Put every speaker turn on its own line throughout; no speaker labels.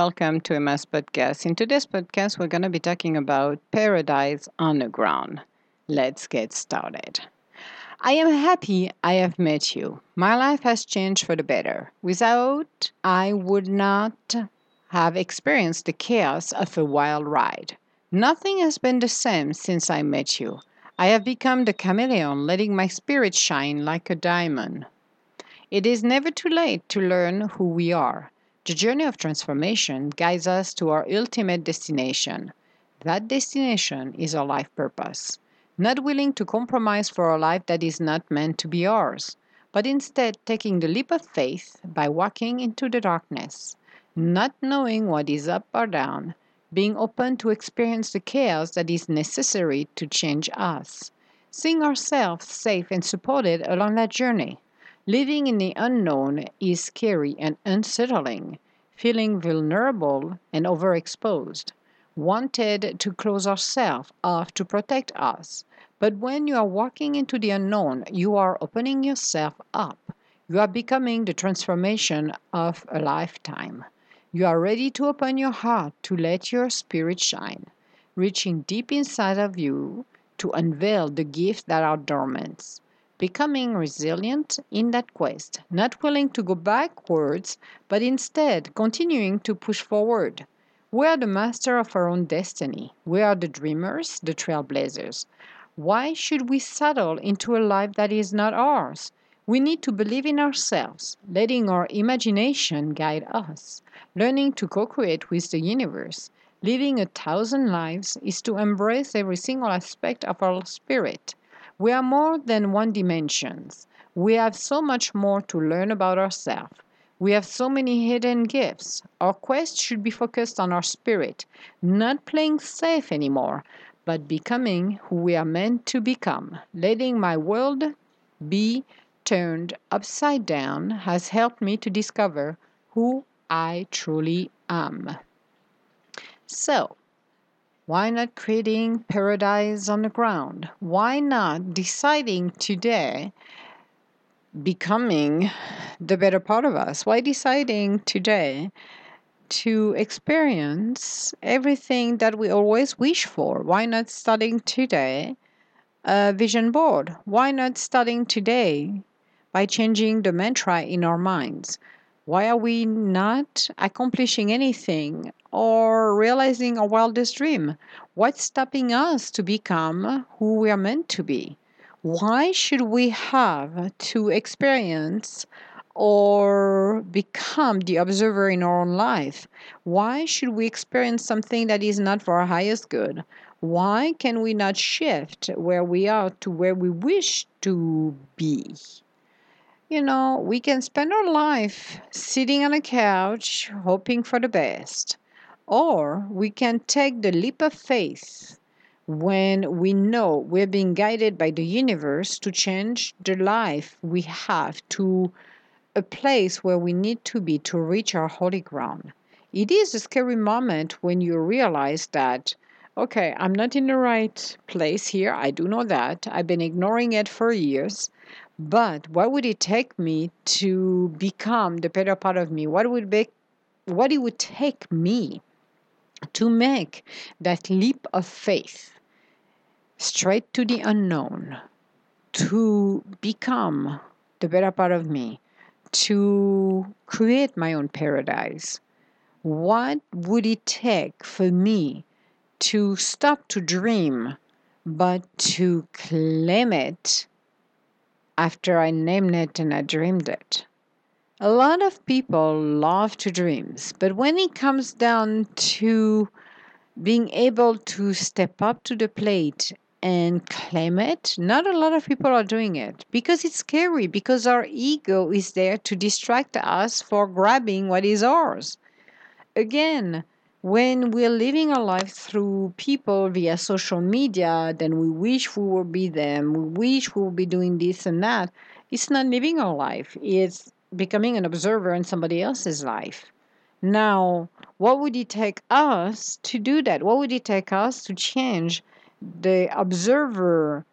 welcome to Emma's podcast. In today's podcast, we're going to be talking about paradise on the ground. Let's get started. I am happy I have met you. My life has changed for the better. Without, I would not have experienced the chaos of a wild ride. Nothing has been the same since I met you. I have become the chameleon, letting my spirit shine like a diamond. It is never too late to learn who we are. The journey of transformation guides us to our ultimate destination. That destination is our life purpose not willing to compromise for a life that is not meant to be ours, but instead taking the leap of faith by walking into the darkness, not knowing what is up or down, being open to experience the chaos that is necessary to change us, seeing ourselves safe and supported along that journey. Living in the unknown is scary and unsettling, feeling vulnerable and overexposed wanted to close ourselves off to protect us. But when you are walking into the unknown, you are opening yourself up. You are becoming the transformation of a lifetime. You are ready to open your heart to let your spirit shine, reaching deep inside of you to unveil the gifts that are dormant. Becoming resilient in that quest, not willing to go backwards, but instead continuing to push forward. We are the master of our own destiny. We are the dreamers, the trailblazers. Why should we settle into a life that is not ours? We need to believe in ourselves, letting our imagination guide us. Learning to co create with the universe, living a thousand lives, is to embrace every single aspect of our spirit. We are more than one dimensions. We have so much more to learn about ourselves. We have so many hidden gifts. Our quest should be focused on our spirit, not playing safe anymore, but becoming who we are meant to become. Letting my world be turned upside down has helped me to discover who I truly am. So, why not creating paradise on the ground? Why not deciding today becoming the better part of us? Why deciding today to experience everything that we always wish for? Why not starting today a vision board? Why not starting today by changing the mantra in our minds? Why are we not accomplishing anything or realizing our wildest dream? What's stopping us to become who we are meant to be? why should we have to experience or become the observer in our own life? Why should we experience something that is not for our highest good? Why can we not shift where we are to where we wish to be? You know, we can spend our life sitting on a couch hoping for the best, or we can take the leap of faith when we know we're being guided by the universe to change the life we have to a place where we need to be to reach our holy ground. It is a scary moment when you realize that, okay, I'm not in the right place here. I do know that. I've been ignoring it for years. But what would it take me to become the better part of me? What would be, what it would take me to make that leap of faith straight to the unknown, to become the better part of me, to create my own paradise. What would it take for me to stop to dream, but to claim it after I named it and I dreamed it? A lot of people love to dream, but when it comes down to being able to step up to the plate and claim it, not a lot of people are doing it because it's scary, because our ego is there to distract us for grabbing what is ours. Again, when we're living our life through people via social media, then we wish we would be them, we wish we would be doing this and that. It's not living our life, it's becoming an observer in somebody else's life. Now, what would it take us to do that? What would it take us to change the observer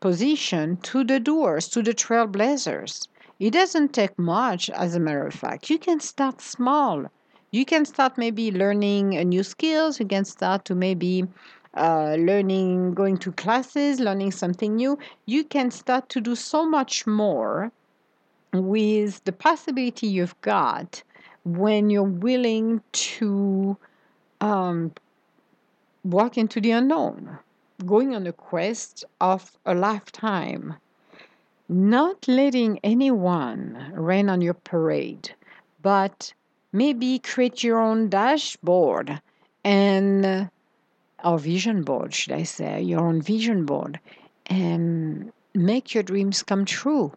position to the doers, to the trailblazers. It doesn't take much, as a matter of fact. You can start small. You can start maybe learning uh, new skills. You can start to maybe uh, learning, going to classes, learning something new. You can start to do so much more with the possibility you've got when you're willing to um, walk into the unknown, going on a quest of a lifetime, not letting anyone rain on your parade, but maybe create your own dashboard and uh, or vision board, should I say, your own vision board, and make your dreams come true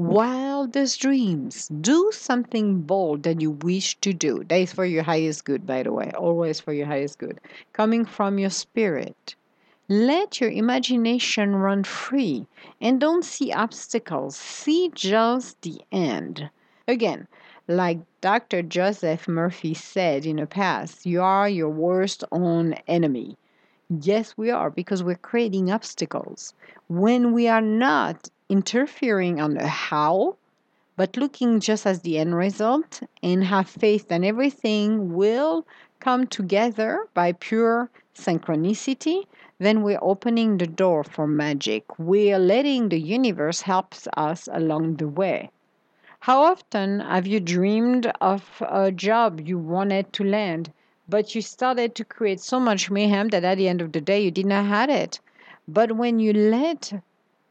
wildest dreams. Do something bold that you wish to do. That is for your highest good, by the way, always for your highest good, coming from your spirit. Let your imagination run free and don't see obstacles, see just the end. Again, like Dr. Joseph Murphy said in the past, you are your worst own enemy. Yes, we are because we're creating obstacles. When we are not interfering on the how, but looking just as the end result and have faith that everything will come together by pure synchronicity, then we're opening the door for magic. We're letting the universe help us along the way. How often have you dreamed of a job you wanted to land, but you started to create so much mayhem that at the end of the day you did not have it? But when you let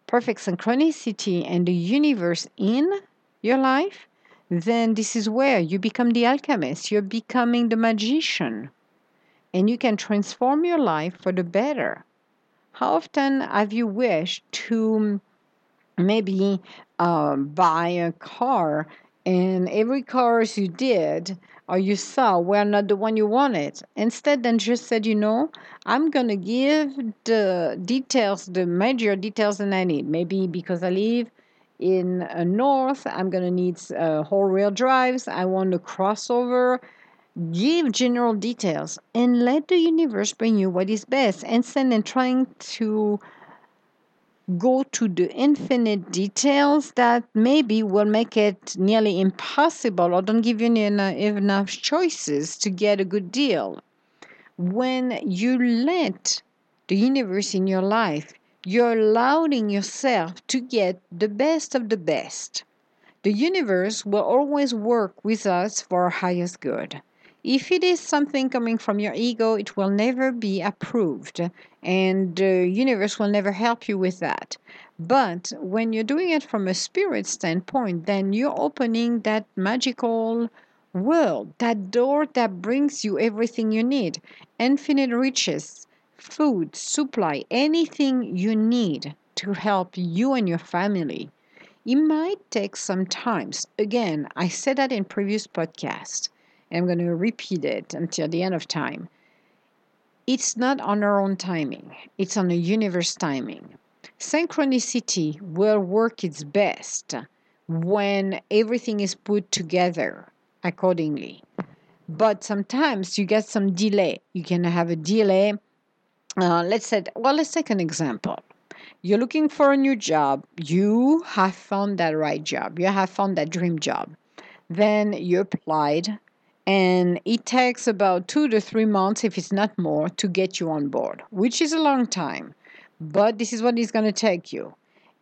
perfect synchronicity and the universe in your life, then this is where you become the alchemist. You're becoming the magician. And you can transform your life for the better. How often have you wished to maybe uh, buy a car and every cars you did or you saw were not the one you wanted. Instead, then just said, you know, I'm gonna give the details, the major details that I need. Maybe because I live in uh, north, I'm gonna need uh, whole drives. I want a crossover. Give general details and let the universe bring you what is best. Instead, than trying to go to the infinite details that maybe will make it nearly impossible or don't give you enough choices to get a good deal. When you let the universe in your life, you're allowing yourself to get the best of the best. The universe will always work with us for our highest good. If it is something coming from your ego, it will never be approved, and the universe will never help you with that. But when you're doing it from a spirit standpoint, then you're opening that magical world, that door that brings you everything you need infinite riches, food, supply, anything you need to help you and your family. It might take some time. Again, I said that in previous podcasts I'm going to repeat it until the end of time. It's not on our own timing, it's on the universe timing. Synchronicity will work its best when everything is put together accordingly. But sometimes you get some delay. You can have a delay. Uh, let's say, well, let's take an example. You're looking for a new job. You have found that right job. You have found that dream job. Then you applied and it takes about two to three months, if it's not more, to get you on board, which is a long time. But this is what it's going to take you.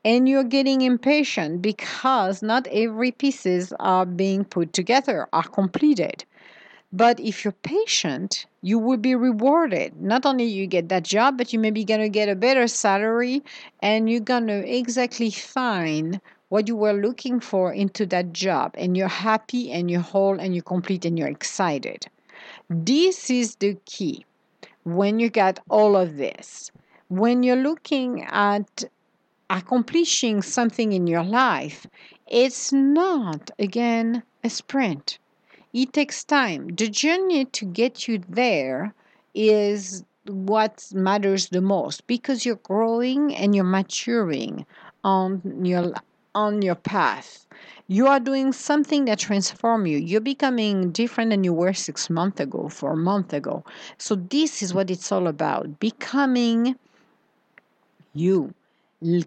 And you're getting impatient because not every pieces are being put together, are completed. But if you're patient, you will be rewarded. Not only you get that job, but you may be going to get a better salary and you're going to exactly find what you were looking for into that job and you're happy and you're whole and you're complete and you're excited. This is the key when you got all of this. When you're looking at accomplishing something in your life, it's not, again, a sprint. It takes time. The journey to get you there is what matters the most because you're growing and you're maturing on your on your path. You are doing something that transforms you. You're becoming different than you were six months ago, four months ago. So this is what it's all about. Becoming you,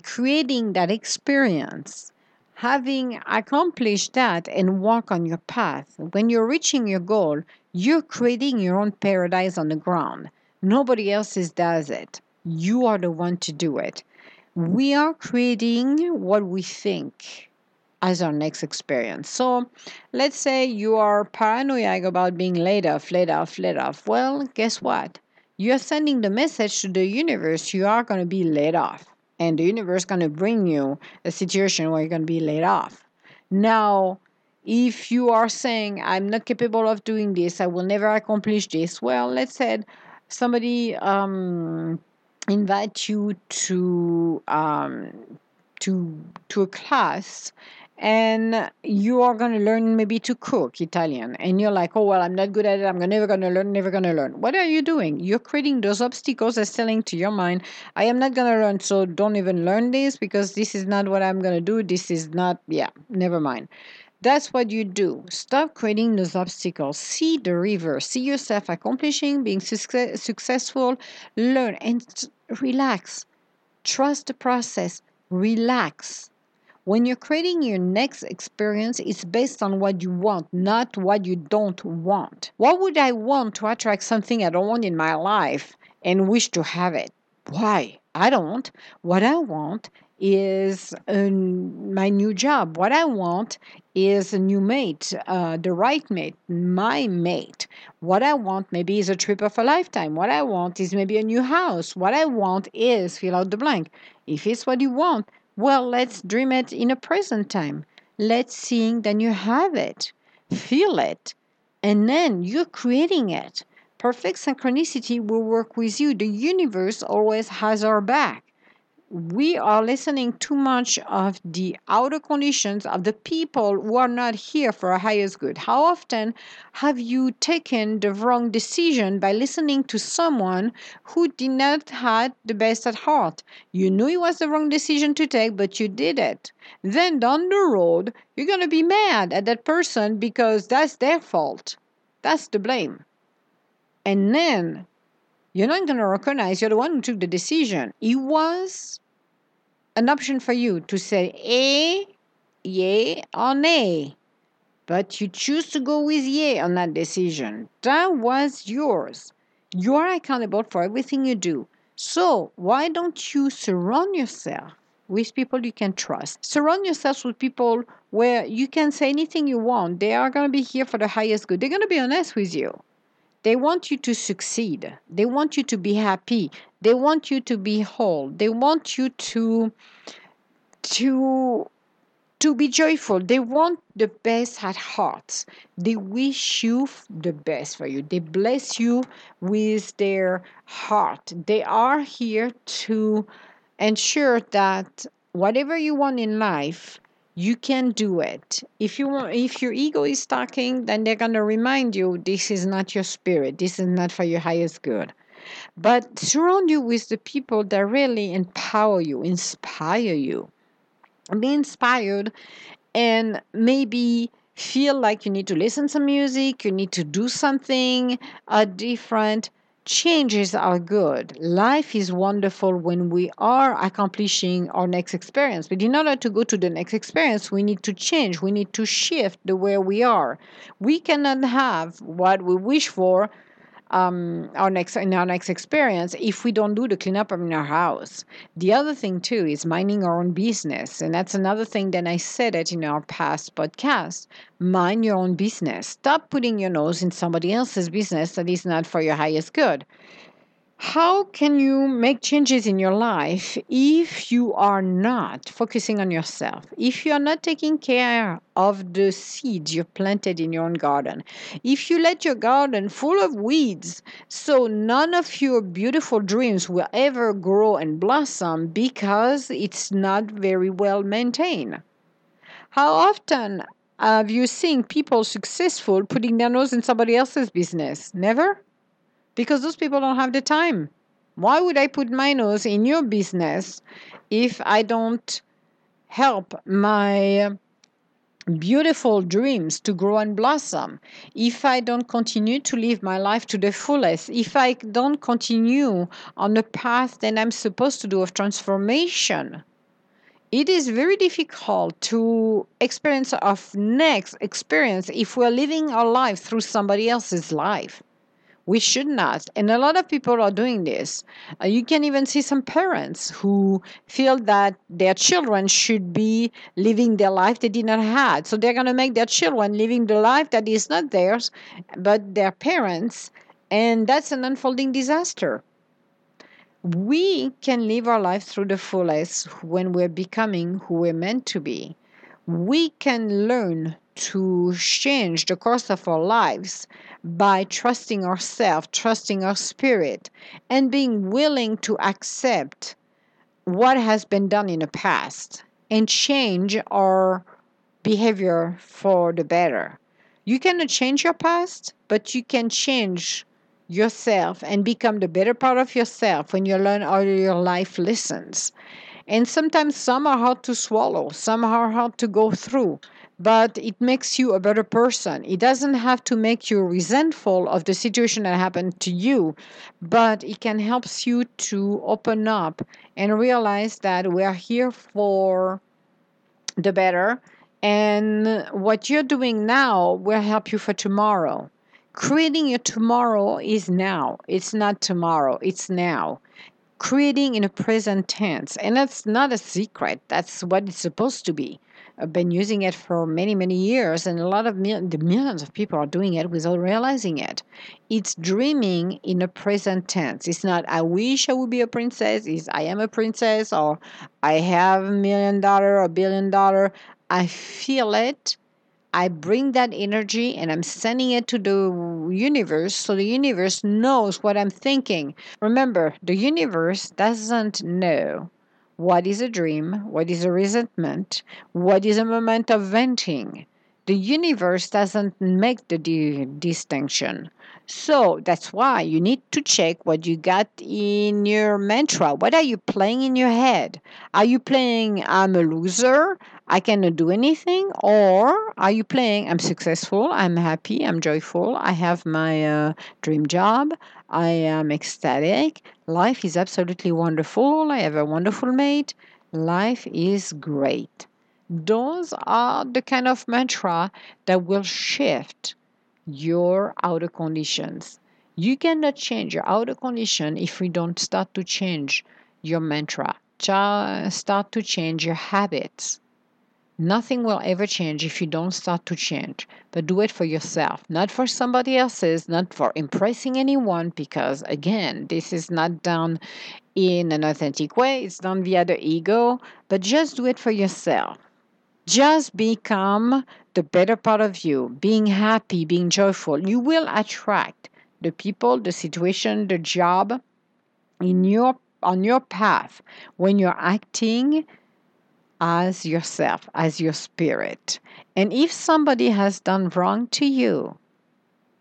creating that experience, having accomplished that and walk on your path. When you're reaching your goal, You're creating your own paradise on the ground. Nobody else does it. You are the one to do it. We are creating what we think as our next experience. So let's say you are paranoid about being laid off, laid off, laid off. Well, guess what? You're sending the message to the universe you are going to be laid off. And the universe is going to bring you a situation where you're going to be laid off. Now, if you are saying, I'm not capable of doing this, I will never accomplish this, well, let's say somebody um, invite you to um, to to a class and you are going to learn maybe to cook Italian, and you're like, oh, well, I'm not good at it. I'm never going to learn, never going to learn. What are you doing? You're creating those obstacles as telling to your mind, I am not going to learn, so don't even learn this because this is not what I'm going to do. This is not, yeah, never mind. That's what you do. Stop creating those obstacles. See the river. See yourself accomplishing, being success- successful. Learn and relax. Trust the process. Relax when you're creating your next experience, it's based on what you want, not what you don't want. What would I want to attract something I don't want in my life and wish to have it? Why? I don't. What I want is um, my new job. What I want is a new mate, uh, the right mate, my mate. What I want maybe is a trip of a lifetime. What I want is maybe a new house. What I want is fill out the blank. If it's what you want, well, let's dream it in a present time. Let's sing, then you have it. Feel it. And then you're creating it. Perfect synchronicity will work with you. The universe always has our back we are listening too much of the outer conditions of the people who are not here for our highest good. How often have you taken the wrong decision by listening to someone who did not have the best at heart? You knew it was the wrong decision to take, but you did it. Then down the road, you're going to be mad at that person because that's their fault. That's the blame. And then you're not going to recognize you're the one who took the decision. It was an option for you to say A, yay, or nay. But you choose to go with yay on that decision. That was yours. You are accountable for everything you do. So why don't you surround yourself with people you can trust? Surround yourself with people where you can say anything you want. They are going to be here for the highest good. They're going to be honest with you. They want you to succeed. They want you to be happy. They want you to be whole. They want you to to to be joyful. They want the best at heart. They wish you the best for you. They bless you with their heart. They are here to ensure that whatever you want in life, you can do it. If you want if your ego is talking then they're going to remind you this is not your spirit. This is not for your highest good. But surround you with the people that really empower you inspire you. Be inspired and maybe feel like you need to listen to music you need to do something uh, different changes are good. Life is wonderful when we are accomplishing our next experience. But in order to go to the next experience, we need to change. We need to shift the way we are. We cannot have what we wish for um, our next in our next experience if we don't do the cleanup in our house. The other thing too is minding our own business, and that's another thing that I said it in our past podcast. Mind your own business. Stop putting your nose in somebody else's business that is not for your highest good. How can you make changes in your life if you are not focusing on yourself? If you are not taking care of the seeds you planted in your own garden? If you let your garden full of weeds, so none of your beautiful dreams will ever grow and blossom because it's not very well maintained? How often have you seen people successful putting their nose in somebody else's business? Never? Because those people don't have the time. Why would I put my nose in your business if I don't help my uh, beautiful dreams to grow and blossom, if I don't continue to live my life to the fullest, if I don't continue on the path that I'm supposed to do of transformation, it is very difficult to experience of next experience if we're living our life through somebody else's life we should not. And a lot of people are doing this. Uh, you can even see some parents who feel that their children should be living their life they did not have. So they're going to make their children living the life that is not theirs but their parents and that's an unfolding disaster. We can live our life through the fullest when we're becoming who we're meant to be. We can learn to change the course of our lives by trusting ourselves, trusting our spirit, and being willing to accept what has been done in the past and change our behavior for the better. You cannot change your past, but you can change yourself and become the better part of yourself when you learn all your life lessons. And sometimes some are hard to swallow, some are hard to go through, but it makes you a better person. It doesn't have to make you resentful of the situation that happened to you, but it can help you to open up and realize that we are here for the better. And what you're doing now will help you for tomorrow creating your tomorrow is now. It's not tomorrow, it's now. Creating in a present tense. And that's not a secret, that's what it's supposed to be. Been using it for many, many years, and a lot of mil- the millions of people are doing it without realizing it. It's dreaming in a present tense. It's not I wish I would be a princess. It's I am a princess, or I have a million dollar, a billion dollar. I feel it. I bring that energy and I'm sending it to the universe so the universe knows what I'm thinking. Remember, the universe doesn't know what is a dream, what is a resentment, what is a moment of venting. The universe doesn't make the di- distinction. So that's why you need to check what you got in your mantra. What are you playing in your head? Are you playing I'm a loser? I cannot do anything? Or are you playing I'm successful, I'm happy, I'm joyful, I have my uh, dream job, I am ecstatic, life is absolutely wonderful, I have a wonderful mate, life is great. Those are the kind of mantra that will shift your outer conditions. You cannot change your outer condition if we don't start to change your mantra. Start to change your habits. Nothing will ever change if you don't start to change. But do it for yourself, not for somebody else's, not for impressing anyone, because again, this is not done in an authentic way, it's done via the ego, but just do it for yourself. Just become the better part of you, being happy, being joyful. You will attract the people, the situation, the job in your on your path when you're acting as yourself, as your spirit. And if somebody has done wrong to you,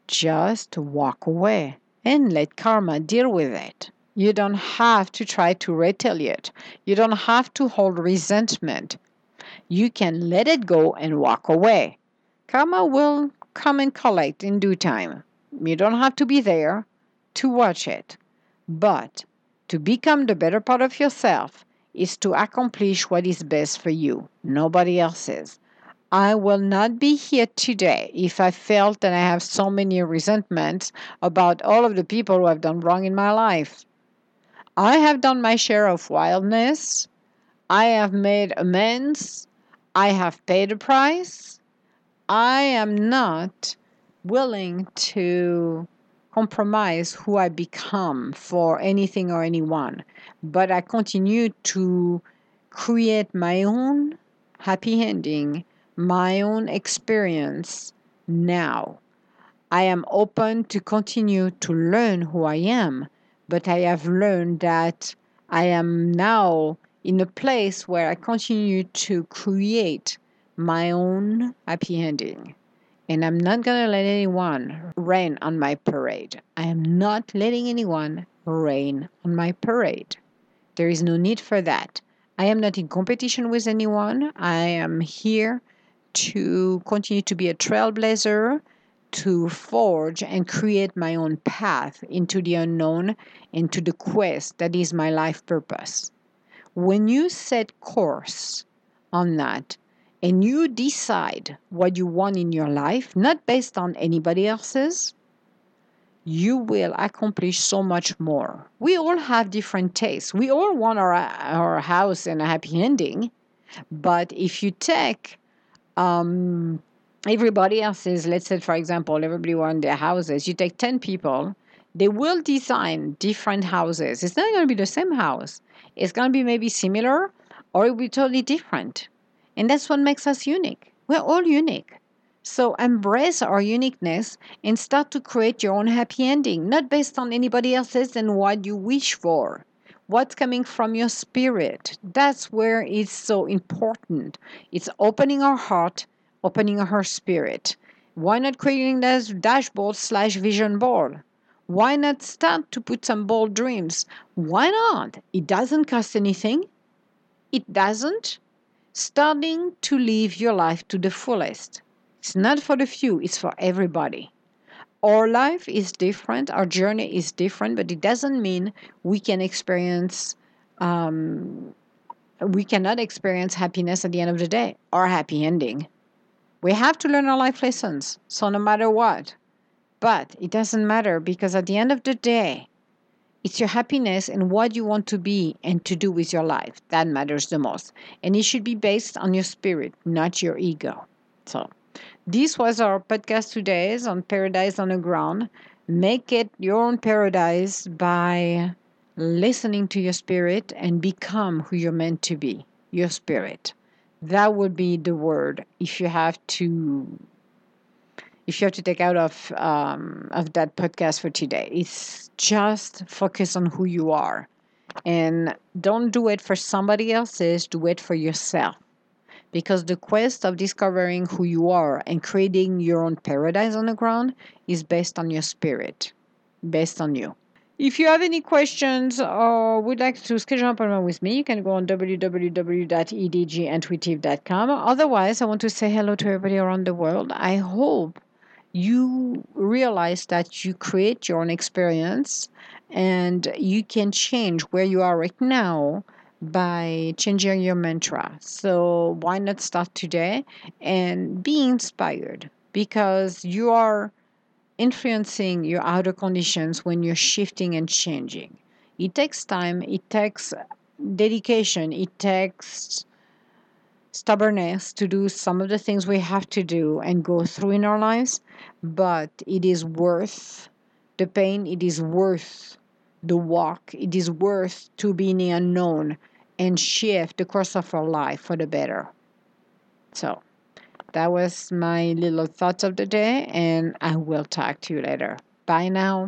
just walk away and let karma deal with it. You don't have to try to retaliate. You don't have to hold resentment. You can let it go and walk away. Karma will come and collect in due time. You don't have to be there to watch it. But to become the better part of yourself, is to accomplish what is best for you, nobody else's. I will not be here today if I felt that I have so many resentments about all of the people who have done wrong in my life. I have done my share of wildness. I have made amends. I have paid a price. I am not willing to compromise who I become for anything or anyone, but I continue to create my own happy ending, my own experience now. I am open to continue to learn who I am, but I have learned that I am now in a place where I continue to create my own happy ending. And I'm not going to let anyone rain on my parade. I am not letting anyone rain on my parade. There is no need for that. I am not in competition with anyone. I am here to continue to be a trailblazer, to forge and create my own path into the unknown, into the quest that is my life purpose. When you set course on that and you decide what you want in your life, not based on anybody else's, you will accomplish so much more. We all have different tastes. We all want our, our house and a happy ending. But if you take um, everybody else's, let's say, for example, everybody want their houses, you take 10 people, they will design different houses. It's not going to be the same house, it's going to be maybe similar or it will be totally different. And that's what makes us unique. We're all unique. So embrace our uniqueness and start to create your own happy ending, not based on anybody else's and what you wish for. What's coming from your spirit. That's where it's so important. It's opening our heart, opening our spirit. Why not creating this dashboard slash vision board? Why not start to put some bold dreams? Why not? It doesn't cost anything. It doesn't. Starting to live your life to the fullest. It's not for the few, it's for everybody. Our life is different, our journey is different, but it doesn't mean we can experience, um, we cannot experience happiness at the end of the day or happy ending. We have to learn our life lessons. So, no matter what, but it doesn't matter because at the end of the day, it's your happiness and what you want to be and to do with your life that matters the most. And it should be based on your spirit, not your ego. So, this was our podcast today on Paradise on the Ground. Make it your own paradise by listening to your spirit and become who you're meant to be, your spirit. That would be the word if you have to if you have to take out of um, of that podcast for today. It's just focus on who you are, and don't do it for somebody else's. Do it for yourself, because the quest of discovering who you are and creating your own paradise on the ground is based on your spirit, based on you. If you have any questions or would like to schedule an appointment with me, you can go on www.edgintuitive.com. Otherwise, I want to say hello to everybody around the world. I hope you realize that you create your own experience and you can change where you are right now by changing your mantra. So, why not start today and be inspired because you are influencing your outer conditions when you're shifting and changing. It takes time, it takes dedication, it takes stubbornness to do some of the things we have to do and go through in our lives, but it is worth the pain, it is worth the walk, it is worth to be in the unknown and shift the course of our life for the better. So, that was my little thoughts of the day, and I will talk to you later. Bye now.